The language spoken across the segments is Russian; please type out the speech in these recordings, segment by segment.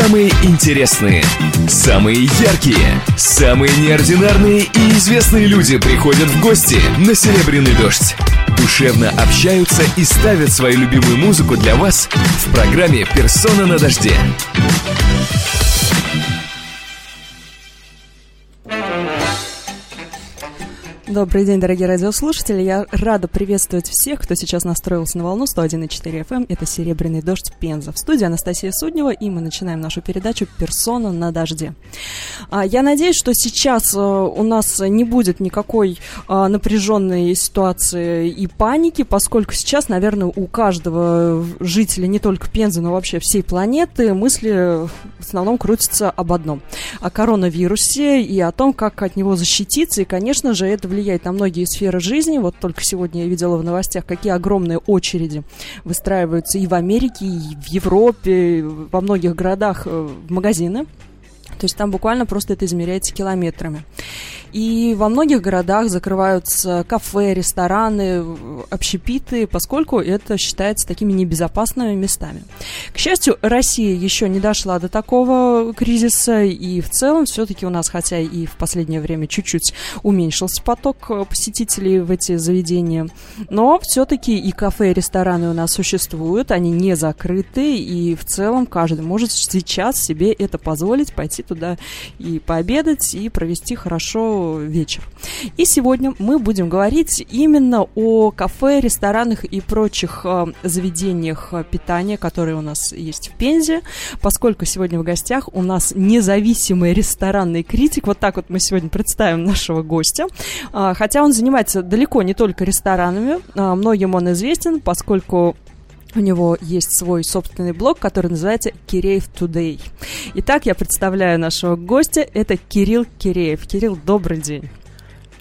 Самые интересные, самые яркие, самые неординарные и известные люди приходят в гости на «Серебряный дождь». Душевно общаются и ставят свою любимую музыку для вас в программе «Персона на дожде». Добрый день, дорогие радиослушатели. Я рада приветствовать всех, кто сейчас настроился на волну 101,4 FM. Эм. Это «Серебряный дождь» Пенза. В студии Анастасия Суднева, и мы начинаем нашу передачу «Персона на дожде». А, я надеюсь, что сейчас э, у нас не будет никакой а, напряженной ситуации и паники, поскольку сейчас, наверное, у каждого жителя не только Пензы, но вообще всей планеты мысли в основном крутятся об одном. О коронавирусе и о том, как от него защититься. И, конечно же, это влияет влияет на многие сферы жизни. Вот только сегодня я видела в новостях, какие огромные очереди выстраиваются и в Америке, и в Европе, во многих городах э, в магазины. То есть там буквально просто это измеряется километрами. И во многих городах закрываются кафе, рестораны, общепиты, поскольку это считается такими небезопасными местами. К счастью, Россия еще не дошла до такого кризиса, и в целом все-таки у нас, хотя и в последнее время чуть-чуть уменьшился поток посетителей в эти заведения, но все-таки и кафе, и рестораны у нас существуют, они не закрыты, и в целом каждый может сейчас себе это позволить, пойти туда и пообедать, и провести хорошо вечер. И сегодня мы будем говорить именно о кафе, ресторанах и прочих э, заведениях э, питания, которые у нас есть в Пензе, поскольку сегодня в гостях у нас независимый ресторанный критик. Вот так вот мы сегодня представим нашего гостя. А, хотя он занимается далеко не только ресторанами, а, многим он известен, поскольку у него есть свой собственный блог, который называется Киреев Today. Итак, я представляю нашего гостя. Это Кирилл Киреев. Кирилл, добрый день.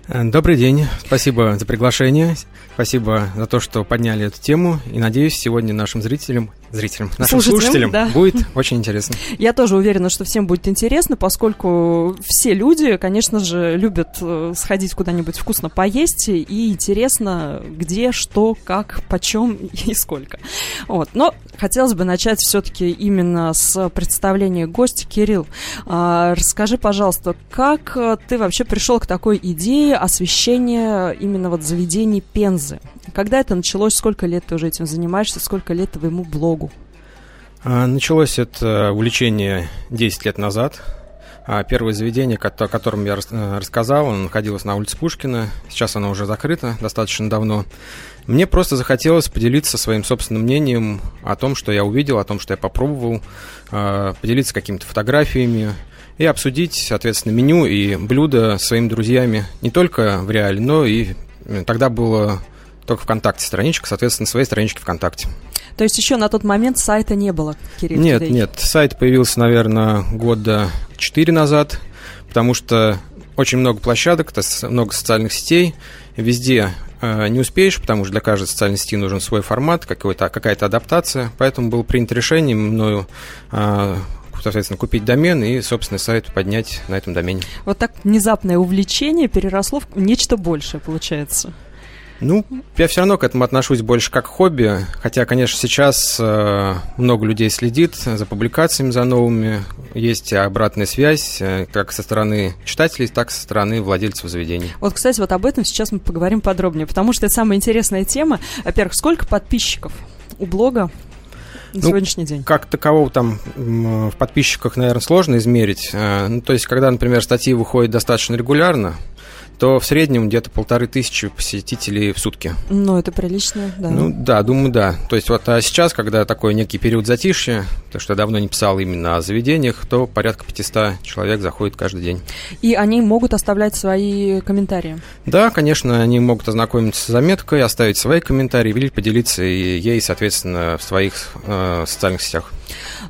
Э, добрый день. Спасибо за приглашение. Спасибо за то, что подняли эту тему. И надеюсь, сегодня нашим зрителям зрителям, нашим слушателям, слушателям да. будет очень интересно. Я тоже уверена, что всем будет интересно, поскольку все люди, конечно же, любят э, сходить куда-нибудь вкусно поесть, и интересно, где, что, как, почем и сколько. Вот. Но хотелось бы начать все-таки именно с представления гостя. Кирилл, а, расскажи, пожалуйста, как э, ты вообще пришел к такой идее освещения именно вот заведений Пензы? Когда это началось, сколько лет ты уже этим занимаешься, сколько лет твоему блогу? А, началось это увлечение 10 лет назад. А, первое заведение, о котором я э, рассказал, оно находилось на улице Пушкина. Сейчас оно уже закрыто достаточно давно. Мне просто захотелось поделиться своим собственным мнением о том, что я увидел, о том, что я попробовал, а, поделиться какими-то фотографиями и обсудить, соответственно, меню и блюда своими друзьями не только в реале, но и э, тогда было только ВКонтакте страничка, соответственно, своей странички ВКонтакте. То есть еще на тот момент сайта не было, Кирилл? Нет, Today. нет, сайт появился, наверное, года 4 назад, потому что очень много площадок, много социальных сетей, везде э, не успеешь, потому что для каждой социальной сети нужен свой формат, какая-то адаптация, поэтому было принято решение мною э, соответственно, купить домен и собственный сайт поднять на этом домене. Вот так внезапное увлечение переросло в нечто большее, получается. Ну, я все равно к этому отношусь больше как хобби, хотя, конечно, сейчас э, много людей следит за публикациями, за новыми, есть обратная связь э, как со стороны читателей, так и со стороны владельцев заведений. Вот, кстати, вот об этом сейчас мы поговорим подробнее, потому что это самая интересная тема. Во-первых, сколько подписчиков у блога на ну, сегодняшний день? Как такового там в подписчиках, наверное, сложно измерить. Э, ну, то есть, когда, например, статьи выходят достаточно регулярно, то в среднем где-то полторы тысячи посетителей в сутки. Ну, это прилично, да. Ну, да, думаю, да. То есть вот а сейчас, когда такой некий период затишья, то что я давно не писал именно о заведениях, то порядка 500 человек заходит каждый день. И они могут оставлять свои комментарии? Да, конечно, они могут ознакомиться с заметкой, оставить свои комментарии или поделиться ей, соответственно, в своих э, социальных сетях.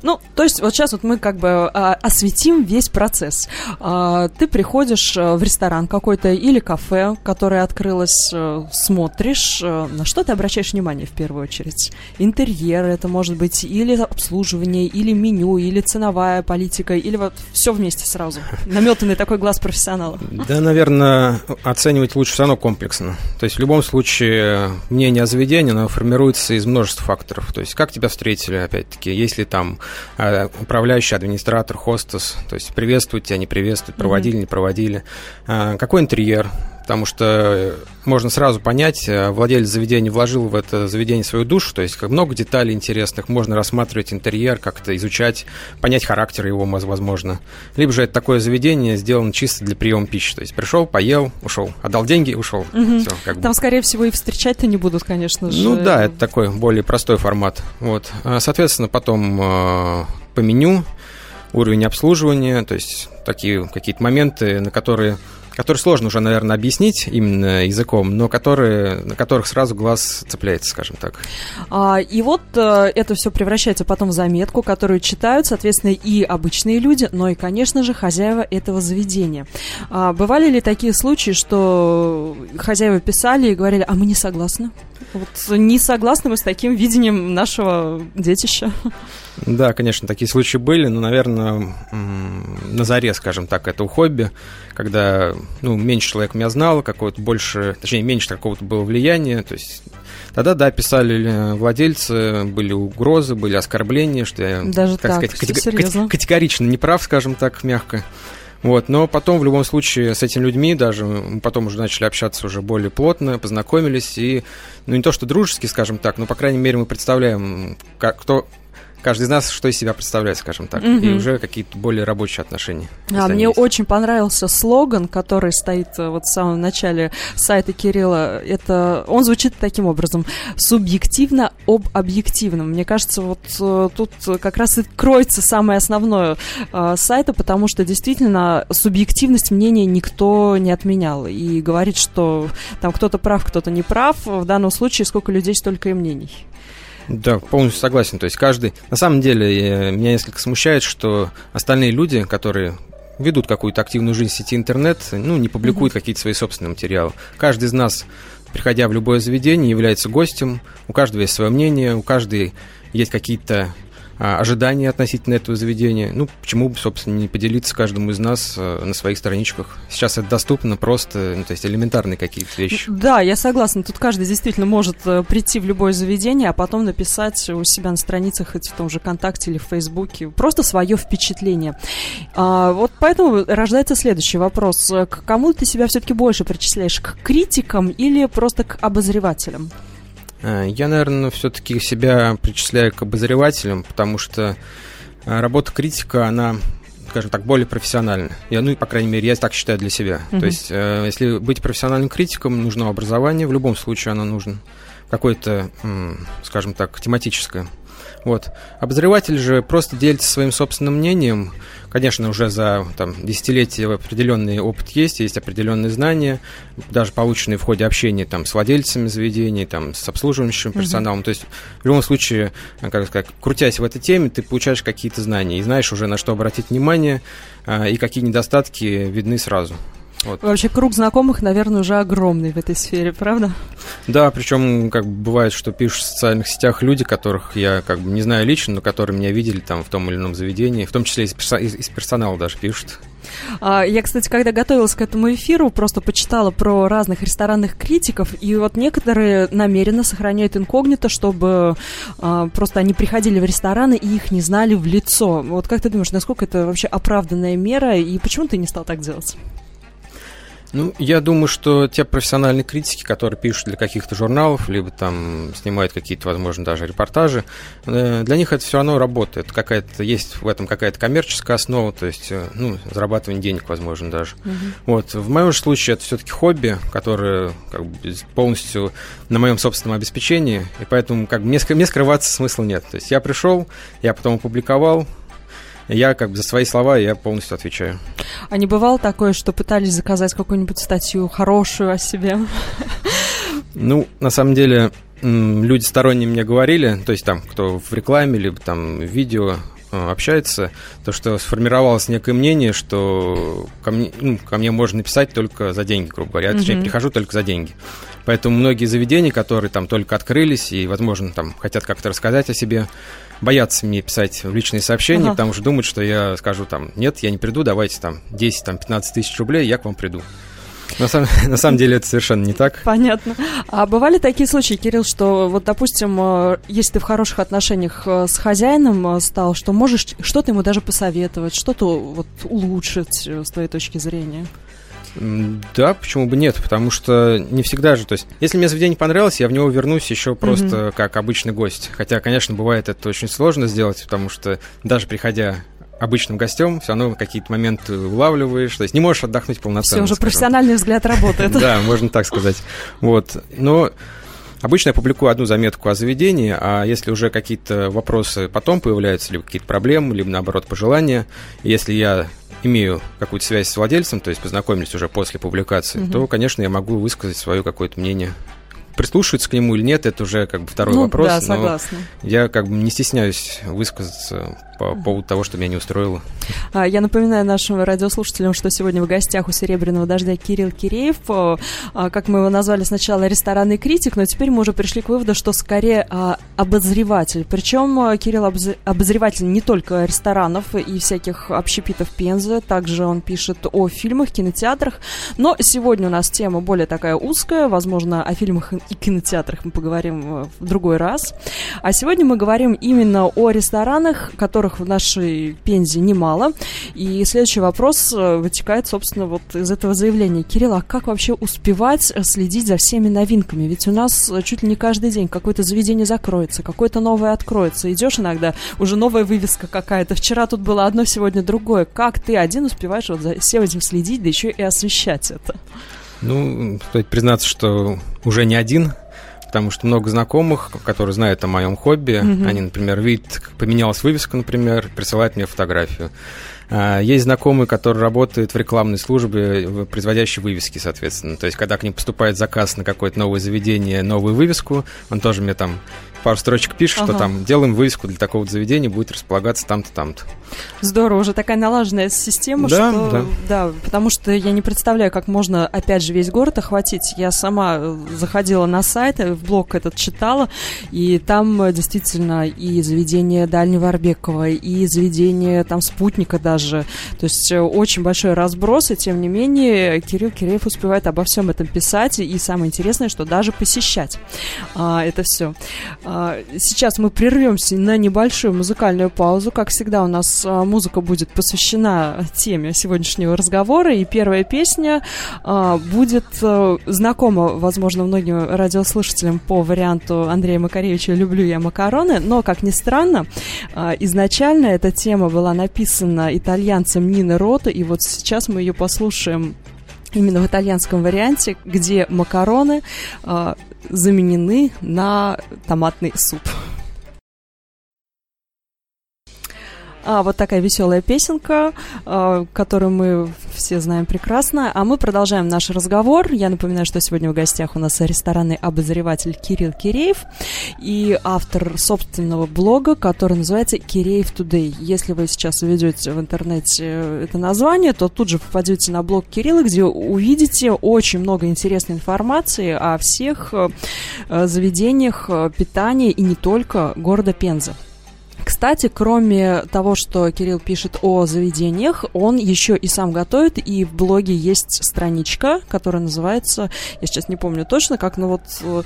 Ну, то есть вот сейчас вот мы как бы а, осветим весь процесс. А, ты приходишь э, в ресторан какой-то или кафе, которое открылось, а, смотришь, а, на что ты обращаешь внимание в первую очередь? Интерьер это может быть или обслуживание или меню, или ценовая политика, или вот все вместе сразу? Наметанный такой глаз профессионала. Да, наверное, оценивать лучше все равно комплексно. То есть в любом случае мнение о заведении, оно формируется из множества факторов. То есть как тебя встретили, опять-таки, есть ли там а, управляющий, администратор, хостес, то есть приветствуют тебя, не приветствуют, проводили, mm-hmm. не проводили. А, какой интерьер, потому что можно сразу понять, э, владелец заведения вложил в это заведение свою душу, то есть как много деталей интересных, можно рассматривать интерьер, как-то изучать, понять характер его, возможно. Либо же это такое заведение сделано чисто для приема пищи, то есть пришел, поел, ушел, отдал деньги, ушел. Угу. Все, как Там, бы. скорее всего, и встречать-то не будут, конечно же. Ну да, это такой более простой формат. Вот. А, соответственно, потом э, по меню, уровень обслуживания, то есть такие какие-то моменты, на которые которые сложно уже, наверное, объяснить именно языком, но которые, на которых сразу глаз цепляется, скажем так. А, и вот а, это все превращается потом в заметку, которую читают, соответственно, и обычные люди, но и, конечно же, хозяева этого заведения. А, бывали ли такие случаи, что хозяева писали и говорили, а мы не согласны? Вот не согласны мы с таким видением нашего детища. Да, конечно, такие случаи были, но, наверное, на заре, скажем так, этого хобби, когда ну, меньше человек меня знал, какое-то больше, точнее, меньше какого-то было влияния, то есть Тогда, да, писали владельцы, были угрозы, были оскорбления, что я, Даже так, так сказать, категорично, категорично не прав, скажем так, мягко. Вот, но потом в любом случае с этими людьми даже мы потом уже начали общаться уже более плотно, познакомились и, ну не то что дружески, скажем так, но по крайней мере мы представляем, как, кто, каждый из нас что из себя представляет, скажем так, mm-hmm. и уже какие-то более рабочие отношения. А, мне есть. очень понравился слоган, который стоит э, вот в самом начале сайта Кирилла. Это он звучит таким образом: субъективно об объективном. Мне кажется, вот э, тут как раз и кроется самое основное э, сайта, потому что действительно субъективность мнения никто не отменял и говорит, что там кто-то прав, кто-то не прав. В данном случае сколько людей, столько и мнений. Да, полностью согласен. То есть каждый... На самом деле, э, меня несколько смущает, что остальные люди, которые ведут какую-то активную жизнь в сети интернет, ну, не публикуют mm-hmm. какие-то свои собственные материалы. Каждый из нас, приходя в любое заведение, является гостем, у каждого есть свое мнение, у каждого есть какие-то ожидания относительно этого заведения. Ну, почему бы, собственно, не поделиться каждому из нас э, на своих страничках. Сейчас это доступно просто, ну, то есть элементарные какие-то вещи. Да, я согласна. Тут каждый действительно может э, прийти в любое заведение, а потом написать у себя на страницах, хоть в том же ВКонтакте или в Фейсбуке, просто свое впечатление. А, вот поэтому рождается следующий вопрос. К кому ты себя все-таки больше причисляешь? К критикам или просто к обозревателям? Э, я, наверное, все-таки себя причисляю к обозревателям, потому что э, работа критика, она скажем так, более профессионально. Я, ну, по крайней мере, я так считаю для себя. Mm-hmm. То есть, э, если быть профессиональным критиком, нужно образование, в любом случае оно нужно. Какое-то, скажем так, тематическое. Вот. Обозреватель же просто делится своим собственным мнением. Конечно, уже за там, десятилетия определенный опыт есть, есть определенные знания, даже полученные в ходе общения там, с владельцами заведений, там, с обслуживающим персоналом. Mm-hmm. То есть, в любом случае, как сказать, крутясь в этой теме, ты получаешь какие-то знания и знаешь уже, на что обратить внимание, а, и какие недостатки видны сразу. Вот. Вообще круг знакомых, наверное, уже огромный в этой сфере, правда? Да, причем как бы бывает, что пишут в социальных сетях люди, которых я как бы не знаю лично, но которые меня видели там в том или ином заведении, в том числе из, из, из персонала даже пишут. А, я, кстати, когда готовилась к этому эфиру, просто почитала про разных ресторанных критиков, и вот некоторые намеренно сохраняют инкогнито, чтобы а, просто они приходили в рестораны и их не знали в лицо. Вот как ты думаешь, насколько это вообще оправданная мера, и почему ты не стал так делать? Ну, я думаю, что те профессиональные критики, которые пишут для каких-то журналов, либо там снимают какие-то, возможно, даже репортажи, э, для них это все равно работает. Какая-то, есть в этом какая-то коммерческая основа, то есть, э, ну, зарабатывание денег, возможно, даже. Угу. Вот. В моем же случае это все-таки хобби, которое как бы, полностью на моем собственном обеспечении, и поэтому как бы, мне, мне скрываться смысла нет. То есть я пришел, я потом опубликовал, я как бы за свои слова я полностью отвечаю. А не бывало такое, что пытались заказать какую-нибудь статью хорошую о себе? Ну, на самом деле, люди сторонние мне говорили, то есть там, кто в рекламе, либо там видео э, общается, то что сформировалось некое мнение, что ко мне, ну, ко мне можно написать только за деньги, грубо говоря. Я, точнее, mm-hmm. прихожу только за деньги. Поэтому многие заведения, которые там только открылись и, возможно, там хотят как-то рассказать о себе, боятся мне писать в личные сообщения, ага. потому что думают, что я скажу там, нет, я не приду, давайте там 10-15 тысяч рублей, я к вам приду. На самом, на самом деле это совершенно не так. Понятно. А бывали такие случаи, Кирилл, что вот, допустим, э, если ты в хороших отношениях э, с хозяином э, стал, что можешь что-то ему даже посоветовать, что-то вот улучшить с твоей точки зрения? Да, почему бы нет? Потому что не всегда же, то есть, если мне заведение понравилось, я в него вернусь еще просто mm-hmm. как обычный гость. Хотя, конечно, бывает это очень сложно сделать, потому что даже приходя обычным гостем, все равно какие-то моменты улавливаешь, то есть не можешь отдохнуть полноценно. Все, уже профессиональный взгляд работает. Да, можно так сказать. Вот, но Обычно я публикую одну заметку о заведении, а если уже какие-то вопросы потом появляются, либо какие-то проблемы, либо наоборот пожелания, если я имею какую-то связь с владельцем, то есть познакомились уже после публикации, угу. то, конечно, я могу высказать свое какое-то мнение прислушиваются к нему или нет, это уже как бы второй ну, вопрос. Да, согласна. я как бы не стесняюсь высказаться по поводу того, что меня не устроило. А, я напоминаю нашим радиослушателям, что сегодня в гостях у «Серебряного дождя» Кирилл Киреев, а, как мы его назвали сначала, ресторанный критик, но теперь мы уже пришли к выводу, что скорее а, обозреватель. Причем Кирилл обозреватель не только ресторанов и всяких общепитов Пензы, также он пишет о фильмах, кинотеатрах, но сегодня у нас тема более такая узкая, возможно, о фильмах и кинотеатрах мы поговорим в другой раз. А сегодня мы говорим именно о ресторанах, которые которых в нашей Пензе немало. И следующий вопрос э, вытекает, собственно, вот из этого заявления. Кирилл, а как вообще успевать э, следить за всеми новинками? Ведь у нас э, чуть ли не каждый день какое-то заведение закроется, какое-то новое откроется. Идешь иногда, уже новая вывеска какая-то. Вчера тут было одно, сегодня другое. Как ты один успеваешь вот за всем этим следить, да еще и освещать это? Ну, стоит признаться, что уже не один потому что много знакомых, которые знают о моем хобби, mm-hmm. они, например, видят, поменялась вывеска, например, присылают мне фотографию. А, есть знакомые, которые работают в рекламной службе, производящей вывески, соответственно. То есть, когда к ним поступает заказ на какое-то новое заведение, новую вывеску, он тоже мне там пару строчек пишет, ага. что там делаем вывеску для такого заведения, будет располагаться там-то, там-то. Здорово, уже такая налаженная система, да, что... Да. да, потому что я не представляю, как можно, опять же, весь город охватить. Я сама э, заходила на сайт, э, в блог этот читала, и там э, действительно и заведение Дальнего Арбекова, и заведение там спутника даже. То есть очень большой разброс, и тем не менее Кирилл Киреев успевает обо всем этом писать, и самое интересное, что даже посещать а, это все. А, сейчас мы прервемся на небольшую музыкальную паузу. Как всегда, у нас а, музыка будет посвящена теме сегодняшнего разговора. И первая песня а, будет знакома, возможно, многим радиослушателям по варианту Андрея Макаревича «Люблю я макароны». Но, как ни странно, изначально эта тема была написана итальянцем Нины Рота. И вот сейчас мы ее послушаем именно в итальянском варианте, где макароны заменены на томатный суп. А, вот такая веселая песенка, а, которую мы все знаем прекрасно. А мы продолжаем наш разговор. Я напоминаю, что сегодня в гостях у нас ресторанный обозреватель Кирилл Киреев и автор собственного блога, который называется Киреев Today. Если вы сейчас введете в интернете это название, то тут же попадете на блог Кирилла, где увидите очень много интересной информации о всех э, заведениях э, питания и не только города Пенза. Кстати, кроме того, что Кирилл пишет о заведениях, он еще и сам готовит, и в блоге есть страничка, которая называется, я сейчас не помню точно, как, ну вот... Э,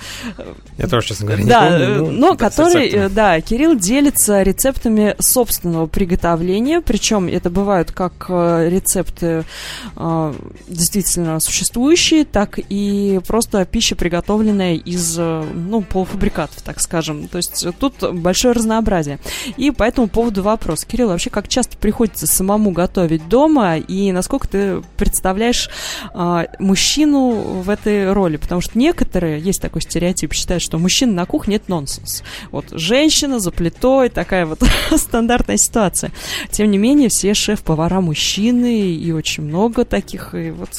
я тоже, честно говоря, да, не помню. Ну, но который, э, да, Кирилл делится рецептами собственного приготовления, причем это бывают как э, рецепты действительно существующие, так и просто пища, приготовленная из, ну, полуфабрикатов, так скажем. То есть тут большое разнообразие. И по этому поводу вопрос. Кирилл, вообще как часто приходится самому готовить дома и насколько ты представляешь а, мужчину в этой роли? Потому что некоторые, есть такой стереотип, считают, что мужчина на кухне это нонсенс. Вот женщина за плитой, такая вот стандартная ситуация. Тем не менее, все шеф-повара мужчины и очень много таких. И вот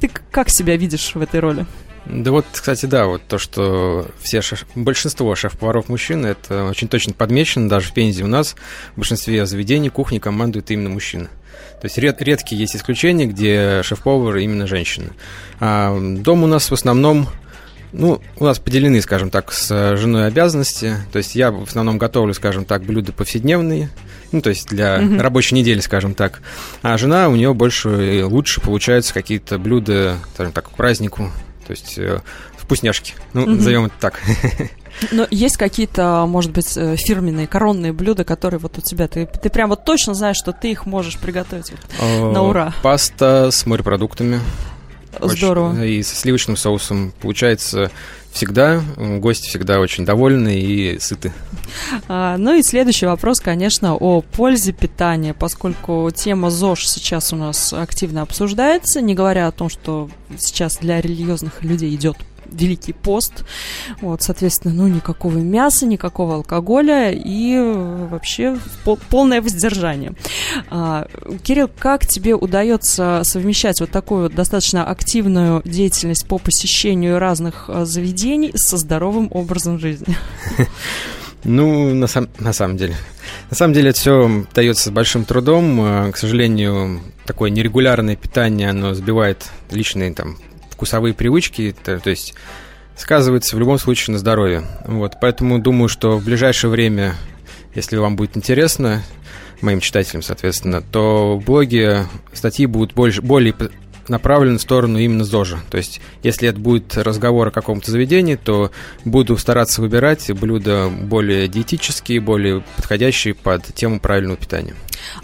ты как себя видишь в этой роли? Да вот, кстати, да, вот то, что все шеф... большинство шеф-поваров мужчины, это очень точно подмечено, даже в Пензе у нас в большинстве заведений кухни командует именно мужчина. То есть ред, редкие есть исключения, где шеф-повар именно женщина. А дом у нас в основном Ну, у нас поделены, скажем так, с женой обязанности. То есть я в основном готовлю, скажем так, блюда повседневные, ну, то есть для mm-hmm. рабочей недели, скажем так. А жена, у нее больше и лучше получаются какие-то блюда, скажем так, к празднику. То есть э, вкусняшки, ну, mm-hmm. назовем это так. Но есть какие-то, может быть, э, фирменные, коронные блюда, которые вот у тебя, ты, ты прям вот точно знаешь, что ты их можешь приготовить вот, на ура. Паста с морепродуктами. Здорово. И со сливочным соусом. Получается всегда, гости всегда очень довольны и сыты. А, ну и следующий вопрос, конечно, о пользе питания, поскольку тема ЗОЖ сейчас у нас активно обсуждается, не говоря о том, что сейчас для религиозных людей идет Великий пост. Вот, соответственно, ну, никакого мяса, никакого алкоголя и вообще полное воздержание. А, Кирилл, как тебе удается совмещать вот такую достаточно активную деятельность по посещению разных а, заведений со здоровым образом жизни? Ну, на, сам, на самом деле. На самом деле это все дается с большим трудом. А, к сожалению, такое нерегулярное питание, оно сбивает личные там вкусовые привычки, то, то есть сказывается в любом случае на здоровье. Вот, поэтому думаю, что в ближайшее время, если вам будет интересно, моим читателям, соответственно, то в блоге статьи будут больше, более направлены в сторону именно ЗОЖа. То есть, если это будет разговор о каком-то заведении, то буду стараться выбирать блюда более диетические, более подходящие под тему правильного питания.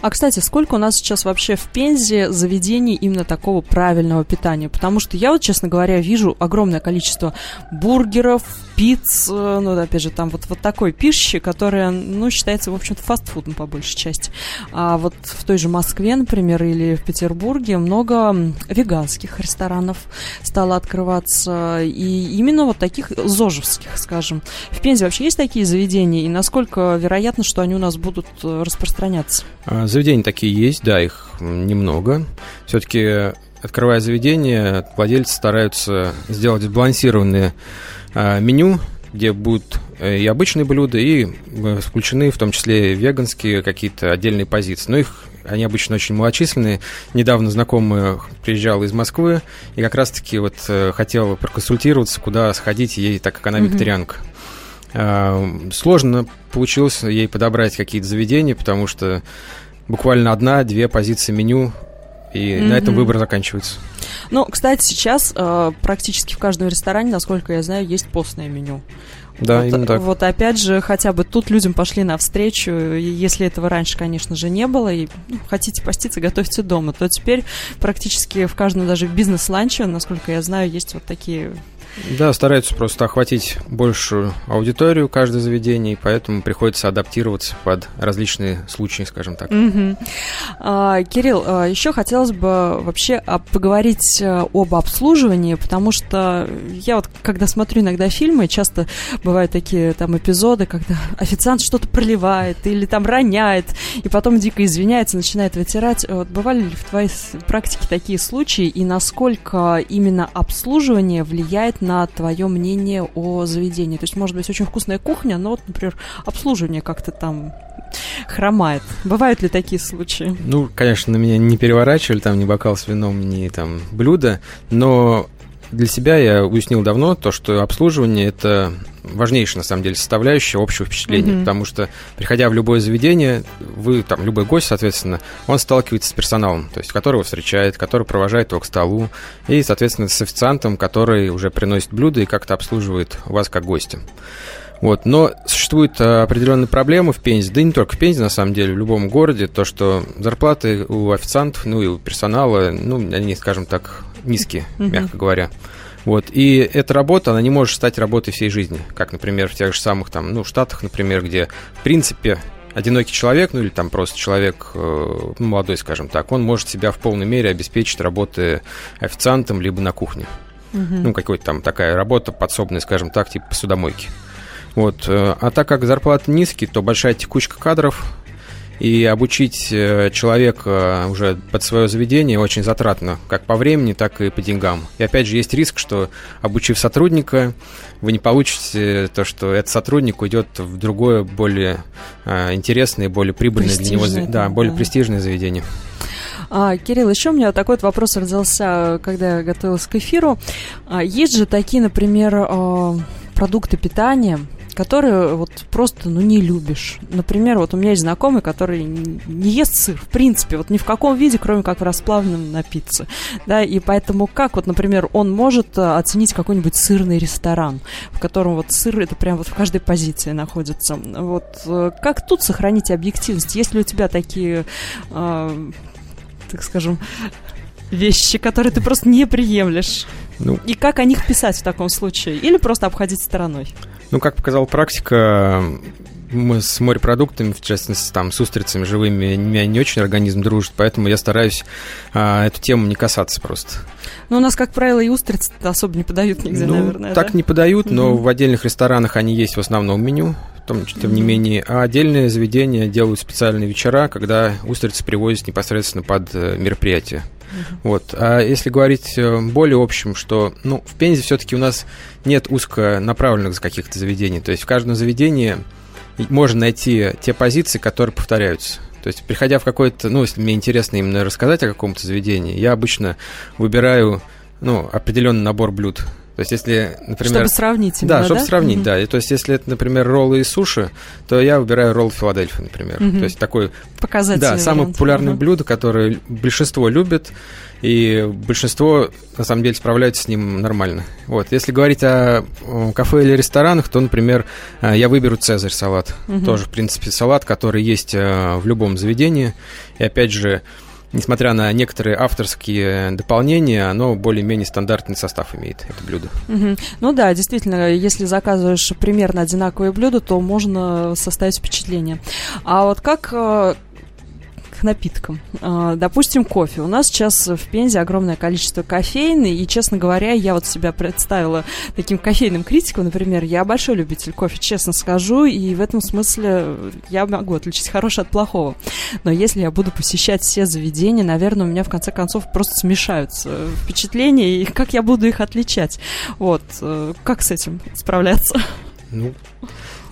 А, кстати, сколько у нас сейчас вообще в Пензе заведений именно такого правильного питания? Потому что я вот, честно говоря, вижу огромное количество бургеров, пиц, ну, опять же, там вот, вот такой пищи, которая, ну, считается, в общем-то, фастфудом по большей части. А вот в той же Москве, например, или в Петербурге много веганских ресторанов стало открываться, и именно вот таких зожевских, скажем. В Пензе вообще есть такие заведения, и насколько вероятно, что они у нас будут э, распространяться? А, заведения такие есть, да, их немного. Все-таки, открывая заведение, владельцы стараются сделать сбалансированное а, меню, где будут э, и обычные блюда, и э, включены в том числе веганские какие-то отдельные позиции. Но их они обычно очень малочисленные. Недавно знакомый приезжал из Москвы и как раз-таки вот э, хотел проконсультироваться, куда сходить ей, так как она mm-hmm. вегетарианка. Сложно получилось ей подобрать какие-то заведения, потому что буквально одна-две позиции меню, и mm-hmm. на этом выбор заканчивается. Ну, кстати, сейчас э, практически в каждом ресторане, насколько я знаю, есть постное меню. Да, вот, именно так. Вот опять же, хотя бы тут людям пошли навстречу, если этого раньше, конечно же, не было, и ну, хотите поститься, готовьте дома, то теперь практически в каждом даже бизнес-ланче, насколько я знаю, есть вот такие да, стараются просто охватить большую аудиторию каждое заведение, и поэтому приходится адаптироваться под различные случаи, скажем так. Угу. А, Кирилл, а, еще хотелось бы вообще поговорить э, об обслуживании, потому что я вот, когда смотрю иногда фильмы, часто бывают такие там эпизоды, когда официант что-то проливает или там роняет, и потом дико извиняется, начинает вытирать. Вот бывали ли в твоей практике такие случаи, и насколько именно обслуживание влияет на твое мнение о заведении. То есть, может быть, очень вкусная кухня, но вот, например, обслуживание как-то там хромает. Бывают ли такие случаи? Ну, конечно, на меня не переворачивали там ни бокал с вином, ни там блюдо, но для себя я уяснил давно то, что обслуживание это важнейшая, на самом деле, составляющая общего впечатления, mm-hmm. потому что, приходя в любое заведение, вы, там, любой гость, соответственно, он сталкивается с персоналом, то есть, который его встречает, который провожает его к столу, и, соответственно, с официантом, который уже приносит блюда и как-то обслуживает вас как гостя. Вот. Но существуют определенные проблемы в Пензе, да и не только в Пензе, на самом деле, в любом городе, то, что зарплаты у официантов, ну и у персонала, ну, они, скажем так, низкие, mm-hmm. мягко говоря. Вот. И эта работа, она не может стать работой всей жизни, как, например, в тех же самых там, ну, Штатах, например, где, в принципе, одинокий человек, ну или там просто человек ну, молодой, скажем так, он может себя в полной мере обеспечить работой официантом либо на кухне. Угу. Ну, какой-то там такая работа подсобная, скажем так, типа посудомойки. Вот. Э, а так как зарплаты низкие, то большая текучка кадров, и обучить э, человека уже под свое заведение очень затратно, как по времени, так и по деньгам. И опять же, есть риск, что обучив сотрудника, вы не получите то, что этот сотрудник уйдет в другое, более э, интересное, более прибыльное для него, да, более да. престижное заведение. А, Кирилл, еще у меня такой вот вопрос родился, когда я готовилась к эфиру. А, есть же такие, например, а, продукты питания, которые вот просто, ну, не любишь. Например, вот у меня есть знакомый, который не ест сыр, в принципе, вот ни в каком виде, кроме как в расплавленном на пицце, да, и поэтому как вот, например, он может э, оценить какой-нибудь сырный ресторан, в котором вот сыр это прям вот в каждой позиции находится. Вот э, как тут сохранить объективность? Есть ли у тебя такие, э, так скажем, вещи, которые ты просто не приемлешь? Ну, и как о них писать в таком случае? Или просто обходить стороной? Ну, как показала практика, мы с морепродуктами, в частности, там, с устрицами живыми, меня не очень организм дружит, поэтому я стараюсь а, эту тему не касаться просто. Ну, у нас, как правило, и устрицы особо не подают нигде, ну, наверное, так да? не подают, но угу. в отдельных ресторанах они есть в основном меню, в том в не менее. А отдельные заведения делают специальные вечера, когда устрицы привозят непосредственно под э, Вот. А если говорить э, более общем, что ну, в Пензе все-таки у нас нет узконаправленных каких-то заведений. То есть в каждом заведении можно найти те позиции, которые повторяются. То есть, приходя в какой-то, ну, если мне интересно именно рассказать о каком-то заведении, я обычно выбираю, ну, определенный набор блюд. То есть, если, например... Чтобы сравнить именно, Да, чтобы да? сравнить, угу. да. И, то есть, если это, например, роллы и суши, то я выбираю ролл Филадельфия, например. Угу. То есть, такой... Показательный Да, самое популярное угу. блюдо, которое большинство любит, и большинство, на самом деле, справляются с ним нормально. Вот. Если говорить о кафе или ресторанах, то, например, э, я выберу «Цезарь» салат. Угу. Тоже, в принципе, салат, который есть э, в любом заведении. И, опять же, несмотря на некоторые авторские дополнения, оно более-менее стандартный состав имеет, это блюдо. Угу. Ну да, действительно, если заказываешь примерно одинаковые блюда, то можно составить впечатление. А вот как напиткам. А, допустим, кофе. У нас сейчас в Пензе огромное количество кофейны, и, честно говоря, я вот себя представила таким кофейным критиком, например, я большой любитель кофе, честно скажу, и в этом смысле я могу отличить хорошее от плохого. Но если я буду посещать все заведения, наверное, у меня в конце концов просто смешаются впечатления, и как я буду их отличать? Вот, э, как с этим справляться? Ну,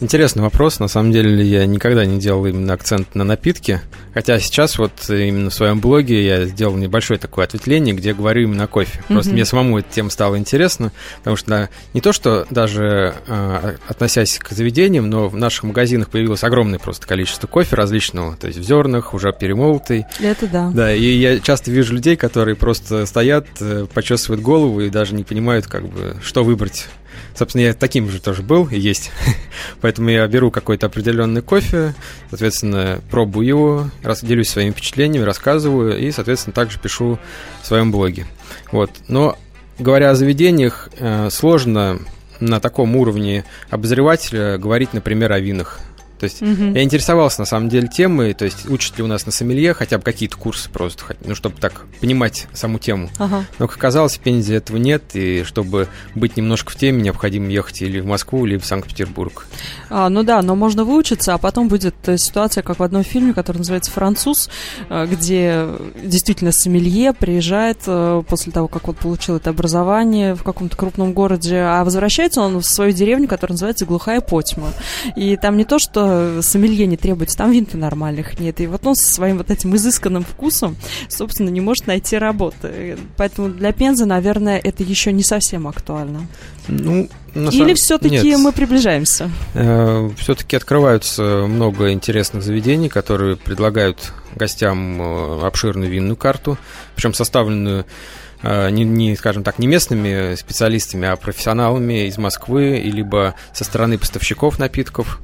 Интересный вопрос. На самом деле я никогда не делал именно акцент на напитки. Хотя сейчас вот именно в своем блоге я сделал небольшое такое ответвление, где говорю именно о кофе. Просто mm-hmm. мне самому эта тема стала интересна, потому что не то, что даже э, относясь к заведениям, но в наших магазинах появилось огромное просто количество кофе различного, то есть в зернах, уже перемолотый. Это да. Да, и я часто вижу людей, которые просто стоят, э, почесывают голову и даже не понимают, как бы, что выбрать Собственно, я таким же тоже был и есть. Поэтому я беру какой-то определенный кофе, соответственно, пробую его, делюсь своими впечатлениями, рассказываю и, соответственно, также пишу в своем блоге. Вот. Но говоря о заведениях, э, сложно на таком уровне обозревателя говорить, например, о винах. То есть угу. я интересовался на самом деле темой, то есть учат ли у нас на сомелье хотя бы какие-то курсы просто, ну, чтобы так понимать саму тему. Ага. Но, как оказалось, в Пензе этого нет, и чтобы быть немножко в теме, необходимо ехать или в Москву, или в Санкт-Петербург. А, ну да, но можно выучиться, а потом будет э, ситуация, как в одном фильме, который называется «Француз», э, где действительно сомелье приезжает э, после того, как он получил это образование в каком-то крупном городе, а возвращается он в свою деревню, которая называется Глухая Потьма. И там не то, что сомелье не требуется, там винта нормальных нет. И вот он со своим вот этим изысканным вкусом, собственно, не может найти работы. Поэтому для Пензы, наверное, это еще не совсем актуально. Ну, на Или все-таки мы приближаемся? Э, все-таки открываются много интересных заведений, которые предлагают гостям э, обширную винную карту, причем составленную э, не, не, скажем так, не местными специалистами, а профессионалами из Москвы, либо со стороны поставщиков напитков.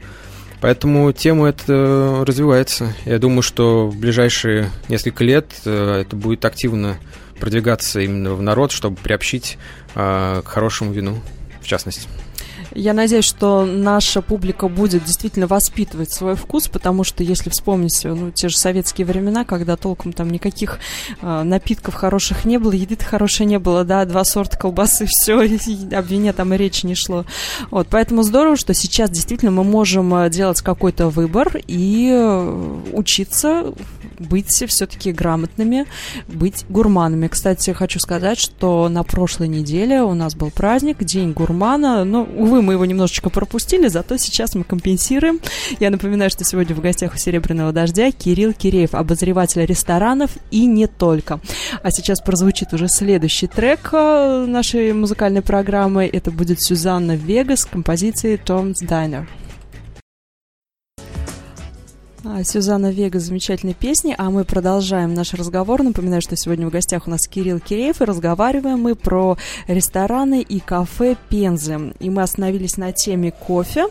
Поэтому тема эта развивается. Я думаю, что в ближайшие несколько лет э, это будет активно продвигаться именно в народ, чтобы приобщить э, к хорошему вину, в частности. Я надеюсь, что наша публика будет действительно воспитывать свой вкус, потому что если вспомнить ну, те же советские времена, когда толком там никаких э, напитков хороших не было, еды хорошей не было, да, два сорта колбасы, все, об вине там и речи не шло. Вот, поэтому здорово, что сейчас действительно мы можем э, делать какой-то выбор и э, учиться быть все-таки грамотными, быть гурманами. Кстати, хочу сказать, что на прошлой неделе у нас был праздник, День гурмана. Но, увы, мы его немножечко пропустили, зато сейчас мы компенсируем. Я напоминаю, что сегодня в гостях у «Серебряного дождя» Кирилл Киреев, обозреватель ресторанов и не только. А сейчас прозвучит уже следующий трек э, нашей музыкальной программы. Это будет Сюзанна Вегас с композицией «Tom's Diner». А, Сюзанна Вега с замечательной песней, а мы продолжаем наш разговор. Напоминаю, что сегодня в гостях у нас Кирилл Киреев, и разговариваем мы про рестораны и кафе Пензы. И мы остановились на теме кофе.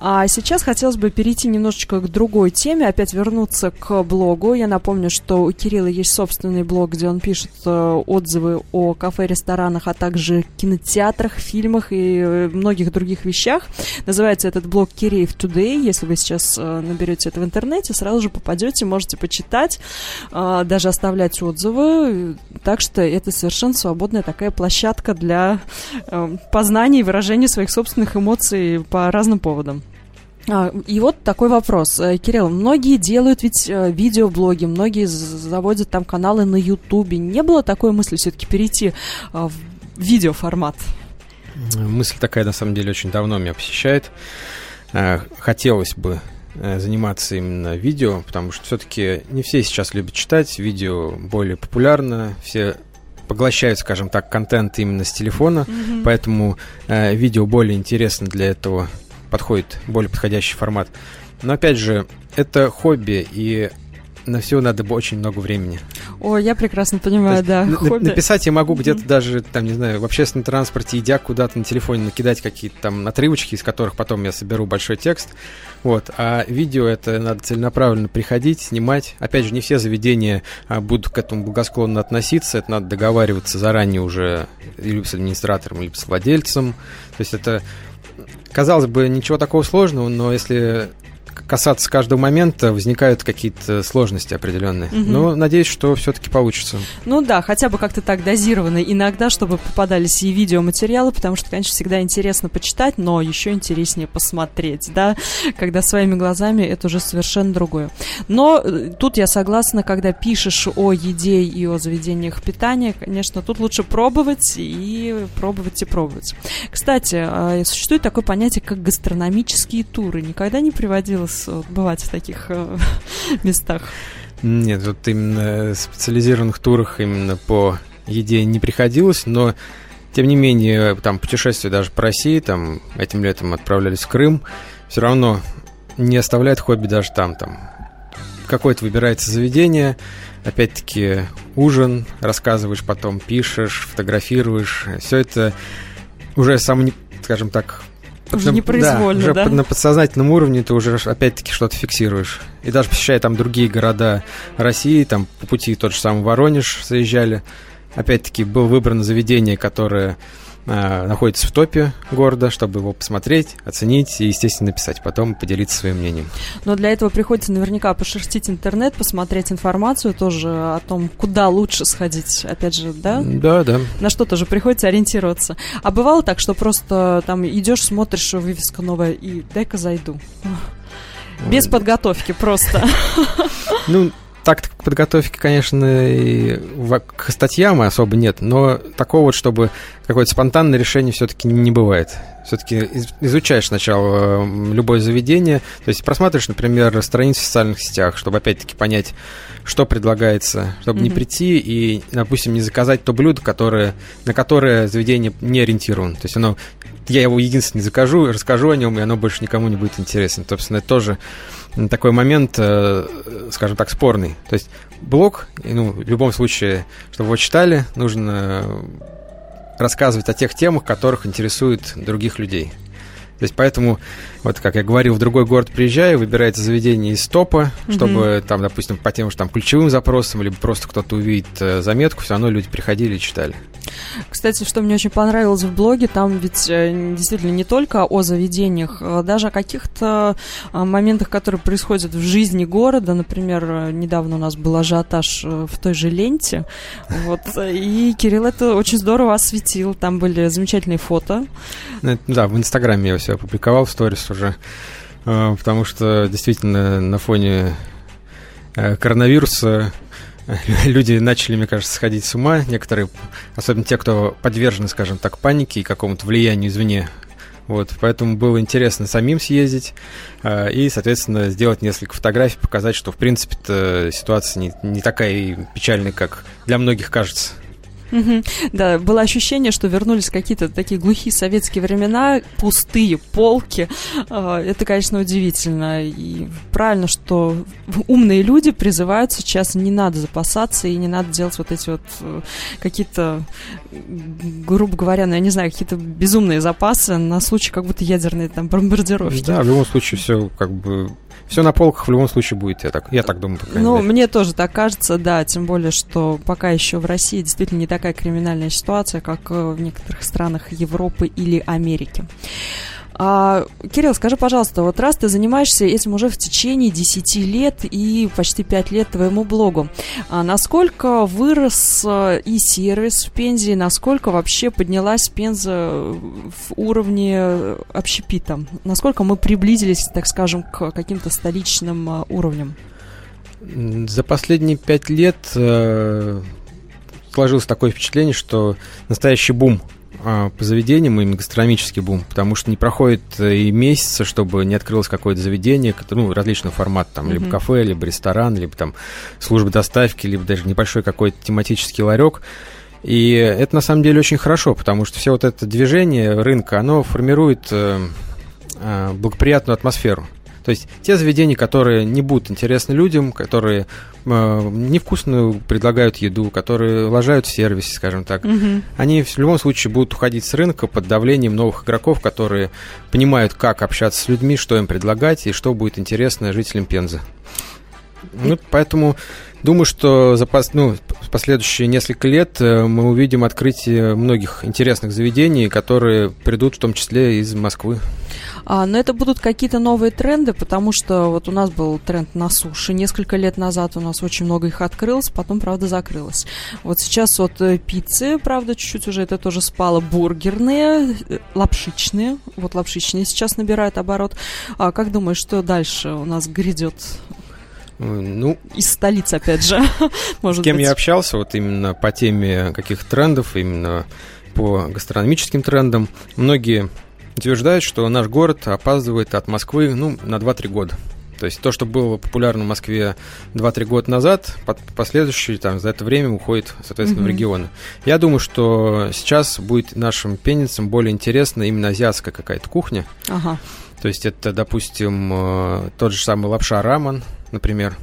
А сейчас хотелось бы перейти немножечко к другой теме, опять вернуться к блогу. Я напомню, что у Кирилла есть собственный блог, где он пишет э, отзывы о кафе-ресторанах, а также кинотеатрах, фильмах и э, многих других вещах. Называется этот блог Киреев Today. Если вы сейчас э, наберете это в интернете, интернете, сразу же попадете, можете почитать, а, даже оставлять отзывы. Так что это совершенно свободная такая площадка для э, познания и выражения своих собственных эмоций по разным поводам. А, и вот такой вопрос. Э, Кирилл, многие делают ведь э, видеоблоги, многие заводят там каналы на Ютубе. Не было такой мысли все-таки перейти в видеоформат? Мысль такая, на самом деле, очень давно меня посещает. Хотелось бы заниматься именно видео, потому что все-таки не все сейчас любят читать, видео более популярно, все поглощают, скажем так, контент именно с телефона, mm-hmm. поэтому э, видео более интересно для этого подходит, более подходящий формат. Но опять же, это хобби, и на все надо очень много времени. О, я прекрасно понимаю, есть, да. хобби. Написать я могу mm-hmm. где-то даже, там, не знаю, в общественном транспорте, идя куда-то на телефоне, накидать какие-то там отрывочки, из которых потом я соберу большой текст. Вот. А видео это надо целенаправленно приходить, снимать. Опять же, не все заведения а, будут к этому благосклонно относиться. Это надо договариваться заранее уже либо с администратором, либо с владельцем. То есть это казалось бы, ничего такого сложного, но если касаться каждого момента, возникают какие-то сложности определенные. Угу. Но надеюсь, что все-таки получится. Ну да, хотя бы как-то так дозированно. Иногда, чтобы попадались и видеоматериалы, потому что, конечно, всегда интересно почитать, но еще интереснее посмотреть, да, когда своими глазами это уже совершенно другое. Но э, тут я согласна, когда пишешь о еде и о заведениях питания, конечно, тут лучше пробовать и пробовать и пробовать. Кстати, а, существует такое понятие, как гастрономические туры. Никогда не приводилось доводилось бывать в таких э, местах? Нет, вот именно специализированных турах именно по еде не приходилось, но тем не менее, там путешествия даже по России, там этим летом отправлялись в Крым, все равно не оставляет хобби даже там, там. Какое-то выбирается заведение, опять-таки ужин, рассказываешь потом, пишешь, фотографируешь, все это уже сам, скажем так, уже непроизвольно, да? Уже да? на подсознательном уровне ты уже опять-таки что-то фиксируешь. И даже посещая там другие города России, там по пути тот же самый Воронеж заезжали, опять-таки было выбрано заведение, которое э, находится в топе города, чтобы его посмотреть, оценить и, естественно, написать потом, поделиться своим мнением. Но для этого приходится наверняка пошерстить интернет, посмотреть информацию тоже о том, куда лучше сходить, опять же, да? Да, да. На что тоже приходится ориентироваться. А бывало так, что просто там идешь, смотришь, вывеска новая, и дай-ка зайду. Без подготовки просто. Ну, так подготовки, конечно, и к статьям особо нет, но такого вот, чтобы какое-то спонтанное решение все-таки не бывает. Все-таки изучаешь сначала любое заведение, то есть просматриваешь, например, страницы в социальных сетях, чтобы опять-таки понять, что предлагается, чтобы mm-hmm. не прийти и, допустим, не заказать то блюдо, которое, на которое заведение не ориентировано. То есть оно, я его единственное закажу, расскажу о нем, и оно больше никому не будет интересно. Собственно, это тоже такой момент, э, скажем так, спорный. То есть блог, ну, в любом случае, чтобы его читали, нужно рассказывать о тех темах, которых интересует других людей. То есть поэтому, вот как я говорил, в другой город приезжаю, выбирается заведение из топа, чтобы mm-hmm. там, допустим, по тем же там ключевым запросам, либо просто кто-то увидит э, заметку, все равно люди приходили и читали. Кстати, что мне очень понравилось в блоге, там ведь э, действительно не только о заведениях, а даже о каких-то а, моментах, которые происходят в жизни города. Например, недавно у нас был ажиотаж э, в той же ленте. Вот, и Кирилл это очень здорово осветил. Там были замечательные фото. Ну, да, в Инстаграме я все опубликовал в сторис уже. Э, потому что действительно на фоне э, коронавируса люди начали, мне кажется, сходить с ума. Некоторые, особенно те, кто подвержены, скажем так, панике и какому-то влиянию извне. Вот, поэтому было интересно самим съездить э, и, соответственно, сделать несколько фотографий, показать, что, в принципе ситуация не, не такая печальная, как для многих кажется. Да, было ощущение, что вернулись какие-то такие глухие советские времена, пустые полки. А, это, конечно, удивительно. И правильно, что умные люди призывают сейчас не надо запасаться и не надо делать вот эти вот э, какие-то, грубо говоря, ну, я не знаю, какие-то безумные запасы на случай как будто ядерной там бомбардировки. Да, в любом случае все как бы все на полках в любом случае будет, я так, я так думаю. Ну, мере. мне тоже так кажется, да, тем более, что пока еще в России действительно не такая криминальная ситуация, как э, в некоторых странах Европы или Америки. А, Кирилл, скажи, пожалуйста, вот раз ты занимаешься этим уже в течение 10 лет и почти 5 лет твоему блогу, а насколько вырос э, и сервис в Пензе, насколько вообще поднялась Пенза в уровне общепита? Насколько мы приблизились, так скажем, к каким-то столичным э, уровням? За последние пять лет э, сложилось такое впечатление, что настоящий бум по заведениям, именно гастрономический бум, потому что не проходит э, и месяца, чтобы не открылось какое-то заведение, ну, различного формата, там, mm-hmm. либо кафе, либо ресторан, либо там служба доставки, либо даже небольшой какой-то тематический ларек. И это на самом деле очень хорошо, потому что все вот это движение рынка, оно формирует э, э, благоприятную атмосферу. То есть те заведения, которые не будут интересны людям, которые э, невкусную предлагают еду, которые лажают в сервисе, скажем так, угу. они в любом случае будут уходить с рынка под давлением новых игроков, которые понимают, как общаться с людьми, что им предлагать и что будет интересно жителям Пензы. Ну, поэтому думаю, что за пос, ну, последующие несколько лет э, мы увидим открытие многих интересных заведений, которые придут в том числе из Москвы. А, но это будут какие-то новые тренды, потому что вот у нас был тренд на суши. Несколько лет назад у нас очень много их открылось, потом, правда, закрылось. Вот сейчас вот э, пиццы, правда, чуть-чуть уже это тоже спало. Бургерные, э, лапшичные. Вот лапшичные сейчас набирают оборот. А как думаешь, что дальше у нас грядет ну, из столицы, опять же. Может с кем быть. я общался, вот именно по теме каких трендов, именно по гастрономическим трендам, многие утверждают, что наш город опаздывает от Москвы ну, на 2-3 года. То есть то, что было популярно в Москве 2-3 года назад, последующие там, за это время уходит, соответственно, mm-hmm. в регионы. Я думаю, что сейчас будет нашим пенницам более интересна именно азиатская какая-то кухня. Ага. То есть это, допустим, э, тот же самый лапша раман, например,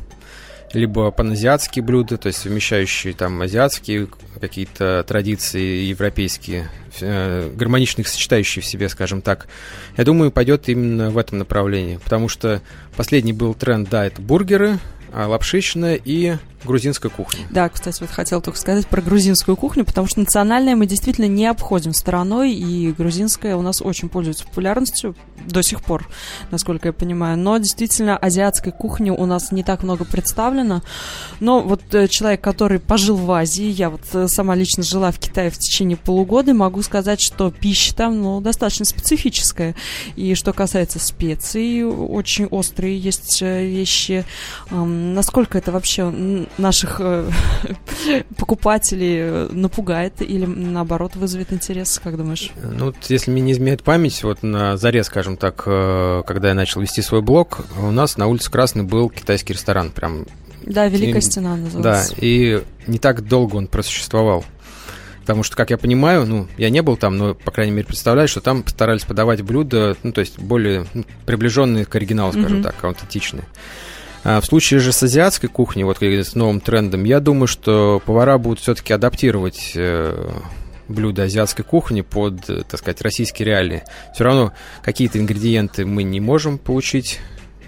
либо паназиатские блюда, то есть совмещающие там азиатские какие-то традиции европейские, э, гармонично их сочетающие в себе, скажем так. Я думаю, пойдет именно в этом направлении, потому что последний был тренд, да, это бургеры, а лапшичная и грузинская кухня. Да, кстати, вот хотел только сказать про грузинскую кухню, потому что национальная мы действительно не обходим стороной, и грузинская у нас очень пользуется популярностью до сих пор, насколько я понимаю. Но действительно азиатской кухни у нас не так много представлено. Но вот э, человек, который пожил в Азии, я вот э, сама лично жила в Китае в течение полугода, могу сказать, что пища там ну, достаточно специфическая. И что касается специй, очень острые есть э, вещи. Насколько это вообще наших э, покупателей э, напугает или наоборот вызовет интерес, как думаешь? Ну, вот, если мне не изменяет память, вот на заре, скажем так, э, когда я начал вести свой блог, у нас на улице Красный был китайский ресторан, прям да, Великая и, стена называется. Да, и не так долго он просуществовал. Потому что, как я понимаю, ну, я не был там, но, по крайней мере, представляю, что там старались подавать блюда, ну, то есть более ну, приближенные к оригиналу, скажем mm-hmm. так, аутентичные. А в случае же с азиатской кухней, вот с новым трендом, я думаю, что повара будут все-таки адаптировать э, блюда азиатской кухни под, так сказать, российские реалии. Все равно какие-то ингредиенты мы не можем получить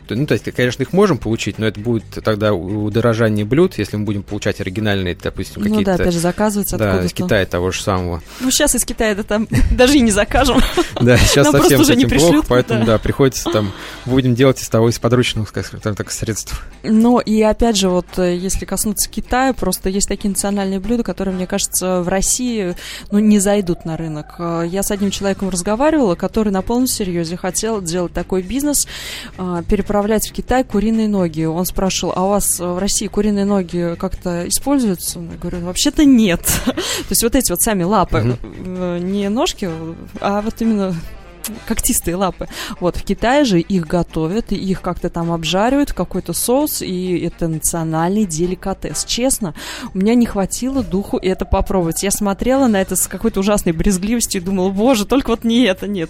ну, то есть, конечно, их можем получить, но это будет тогда удорожание блюд, если мы будем получать оригинальные, допустим, какие-то... Ну да, опять же, заказываться Да, из Китая того же самого. Ну, сейчас из Китая это там даже и не закажем. Да, сейчас совсем с этим плохо, поэтому, да, приходится там, будем делать из того, из подручных, скажем так, средств. Ну, и опять же, вот, э, если коснуться Китая, просто есть такие национальные блюда, которые, мне кажется, в России, ну, не зайдут на рынок. Э, я с одним человеком разговаривала, который на полном серьезе хотел делать такой бизнес, э, переправлять отправлять в Китай куриные ноги. Он спрашивал, а у вас в России куриные ноги как-то используются? Я говорю, вообще-то нет. То есть вот эти вот сами лапы, не ножки, а вот именно когтистые лапы. Вот, в Китае же их готовят, и их как-то там обжаривают, какой-то соус, и это национальный деликатес. Честно, у меня не хватило духу это попробовать. Я смотрела на это с какой-то ужасной брезгливостью и думала, боже, только вот не это, нет.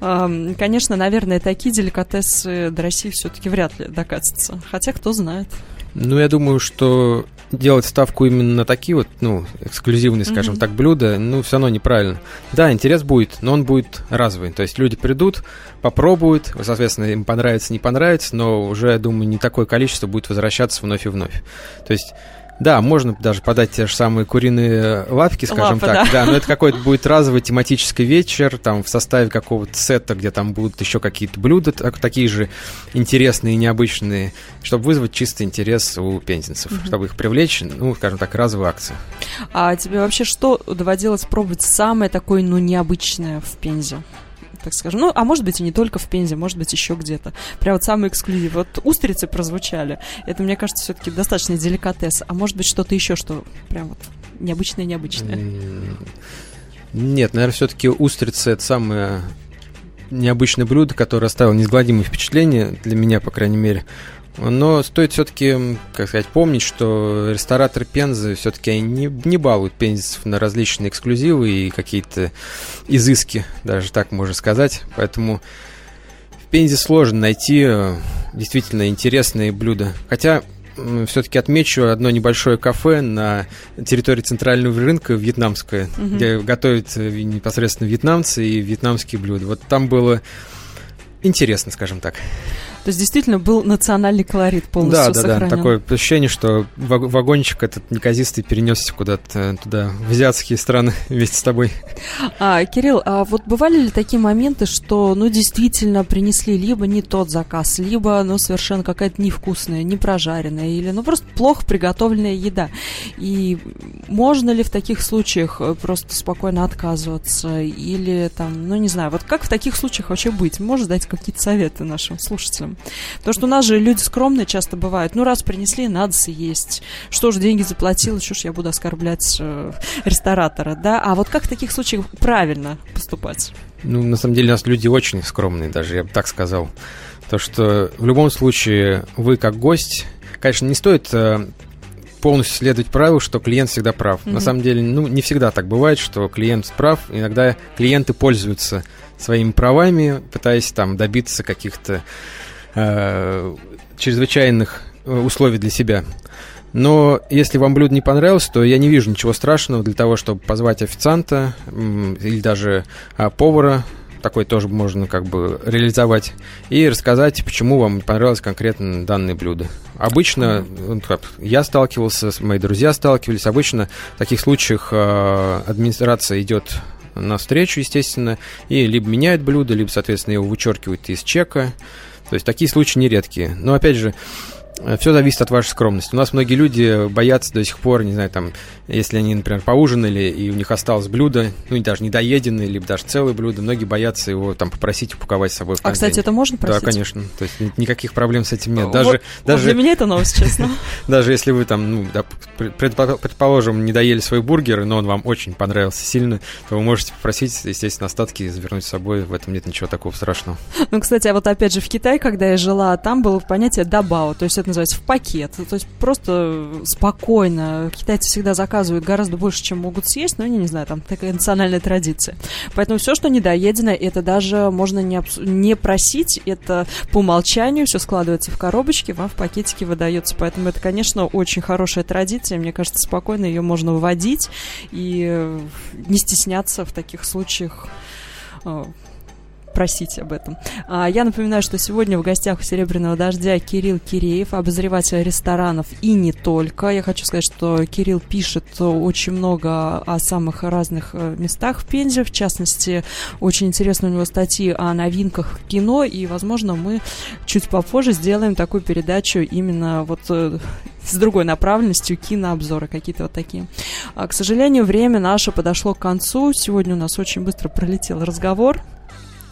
Конечно, наверное, такие деликатесы до России все-таки вряд ли докатятся. Хотя, кто знает. Ну, я думаю, что делать ставку именно на такие вот, ну, эксклюзивные, скажем mm-hmm. так, блюда, ну, все равно неправильно. Да, интерес будет, но он будет разовый. То есть люди придут, попробуют, соответственно, им понравится, не понравится, но уже, я думаю, не такое количество будет возвращаться вновь и вновь. То есть да, можно даже подать те же самые куриные лапки, скажем Лапы, так. Да. да, но это какой-то будет разовый тематический вечер, там в составе какого-то сета, где там будут еще какие-то блюда, такие же интересные и необычные, чтобы вызвать чистый интерес у пензенцев, угу. чтобы их привлечь, ну, скажем так, разовую акцию. А тебе вообще что доводилось пробовать самое такое, ну, необычное в Пензе? Так скажем. Ну, а может быть и не только в Пензе, может быть еще где-то. Прям вот самый эксклюзив. Вот устрицы прозвучали. Это, мне кажется, все-таки достаточно деликатес. А может быть что-то еще, что прям вот необычное-необычное? Нет, наверное, все-таки устрицы это самое необычное блюдо, которое оставило неизгладимое впечатление, для меня, по крайней мере. Но стоит все-таки, как сказать, помнить, что рестораторы Пензы все-таки не, не балуют пензенцев на различные эксклюзивы и какие-то изыски, даже так можно сказать. Поэтому в Пензе сложно найти э, действительно интересные блюда. Хотя все-таки отмечу одно небольшое кафе на территории центрального рынка, вьетнамское, угу. где готовят э, непосредственно вьетнамцы и вьетнамские блюда. Вот там было интересно, скажем так. То есть действительно был национальный колорит полностью Да, да, сохранен. да. Такое ощущение, что вагончик этот неказистый перенесся куда-то туда, в азиатские страны вместе с тобой. А, Кирилл, а вот бывали ли такие моменты, что, ну, действительно принесли либо не тот заказ, либо, ну, совершенно какая-то невкусная, не прожаренная, или, ну, просто плохо приготовленная еда? И можно ли в таких случаях э, просто спокойно отказываться? Или там, ну, не знаю, вот как в таких случаях вообще быть? Можешь дать какие-то советы нашим слушателям? Потому что у нас же люди скромные часто бывают. Ну, раз принесли, надо съесть. Что ж, деньги заплатил, что ж я буду оскорблять э, ресторатора, да? А вот как в таких случаях правильно поступать? Ну, на самом деле, у нас люди очень скромные, даже я бы так сказал. То, что в любом случае вы как гость, конечно, не стоит э, полностью следовать правилу, что клиент всегда прав. Mm-hmm. На самом деле, ну, не всегда так бывает, что клиент прав. Иногда клиенты пользуются своими правами, пытаясь там добиться каких-то э, чрезвычайных э, условий для себя. Но если вам блюдо не понравилось, то я не вижу ничего страшного для того, чтобы позвать официанта или даже а, повара, такой тоже можно как бы реализовать, и рассказать, почему вам понравилось конкретно данное блюдо. Обычно, я сталкивался, мои друзья сталкивались, обычно в таких случаях э, администрация идет на встречу, естественно, и либо меняет блюдо, либо, соответственно, его вычеркивают из чека, то есть такие случаи нередкие. Но опять же, все зависит от вашей скромности. У нас многие люди боятся до сих пор, не знаю, там, если они, например, поужинали, и у них осталось блюдо, ну, даже недоеденное, либо даже целое блюдо, многие боятся его там попросить упаковать с собой в А, кстати, это можно просить? Да, конечно. То есть никаких проблем с этим нет. Даже, вот, даже, для меня это новость, честно. Даже если вы там, ну, предположим, не доели свой бургер, но он вам очень понравился сильно, то вы можете попросить, естественно, остатки завернуть с собой. В этом нет ничего такого страшного. Ну, кстати, а вот опять же в Китае, когда я жила, там было понятие дабао, то есть это называется в пакет. То есть просто спокойно. Китайцы всегда заказывают гораздо больше, чем могут съесть, но они не знаю, там такая национальная традиция. Поэтому все, что недоедено, это даже можно не, обс... не просить, это по умолчанию все складывается в коробочке, вам в пакетике выдается. Поэтому это, конечно, очень хорошая традиция. Мне кажется, спокойно ее можно вводить и не стесняться в таких случаях э, просить об этом. А, я напоминаю, что сегодня в гостях у «Серебряного дождя» Кирилл Киреев, обозреватель ресторанов и не только. Я хочу сказать, что Кирилл пишет очень много о самых разных э, местах в Пензе, в частности, очень интересны у него статьи о новинках кино, и, возможно, мы чуть попозже сделаем такую передачу именно вот э, с другой направленностью кинообзоры какие-то вот такие. А, к сожалению, время наше подошло к концу. Сегодня у нас очень быстро пролетел разговор.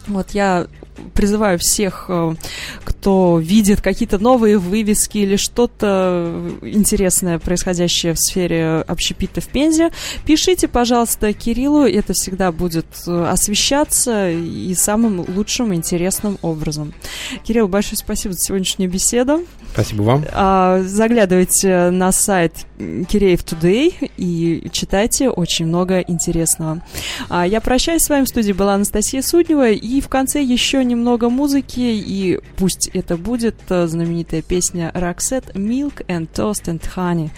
Вот я призываю всех, э, кто видит какие-то новые вывески или что-то интересное, происходящее в сфере общепита в Пензе, пишите, пожалуйста, Кириллу, это всегда будет э, освещаться и самым лучшим интересным образом. Кирилл, большое спасибо за сегодняшнюю беседу. Спасибо вам. А, заглядывайте на сайт Киреев Today и читайте очень много интересного. А, я прощаюсь с вами. В студии была Анастасия Суднева. И в конце еще немного музыки. И пусть это будет э, знаменитая песня Roxette «Milk and Toast and Honey».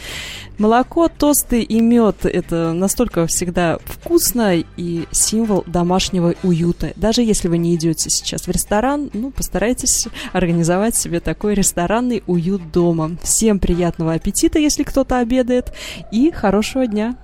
Молоко, тосты и мед – это настолько всегда вкусно и символ домашнего уюта. Даже если вы не идете сейчас в ресторан, ну, постарайтесь организовать себе такой ресторанный уют дома. Всем приятного аппетита, если кто-то обедает, и хорошего дня!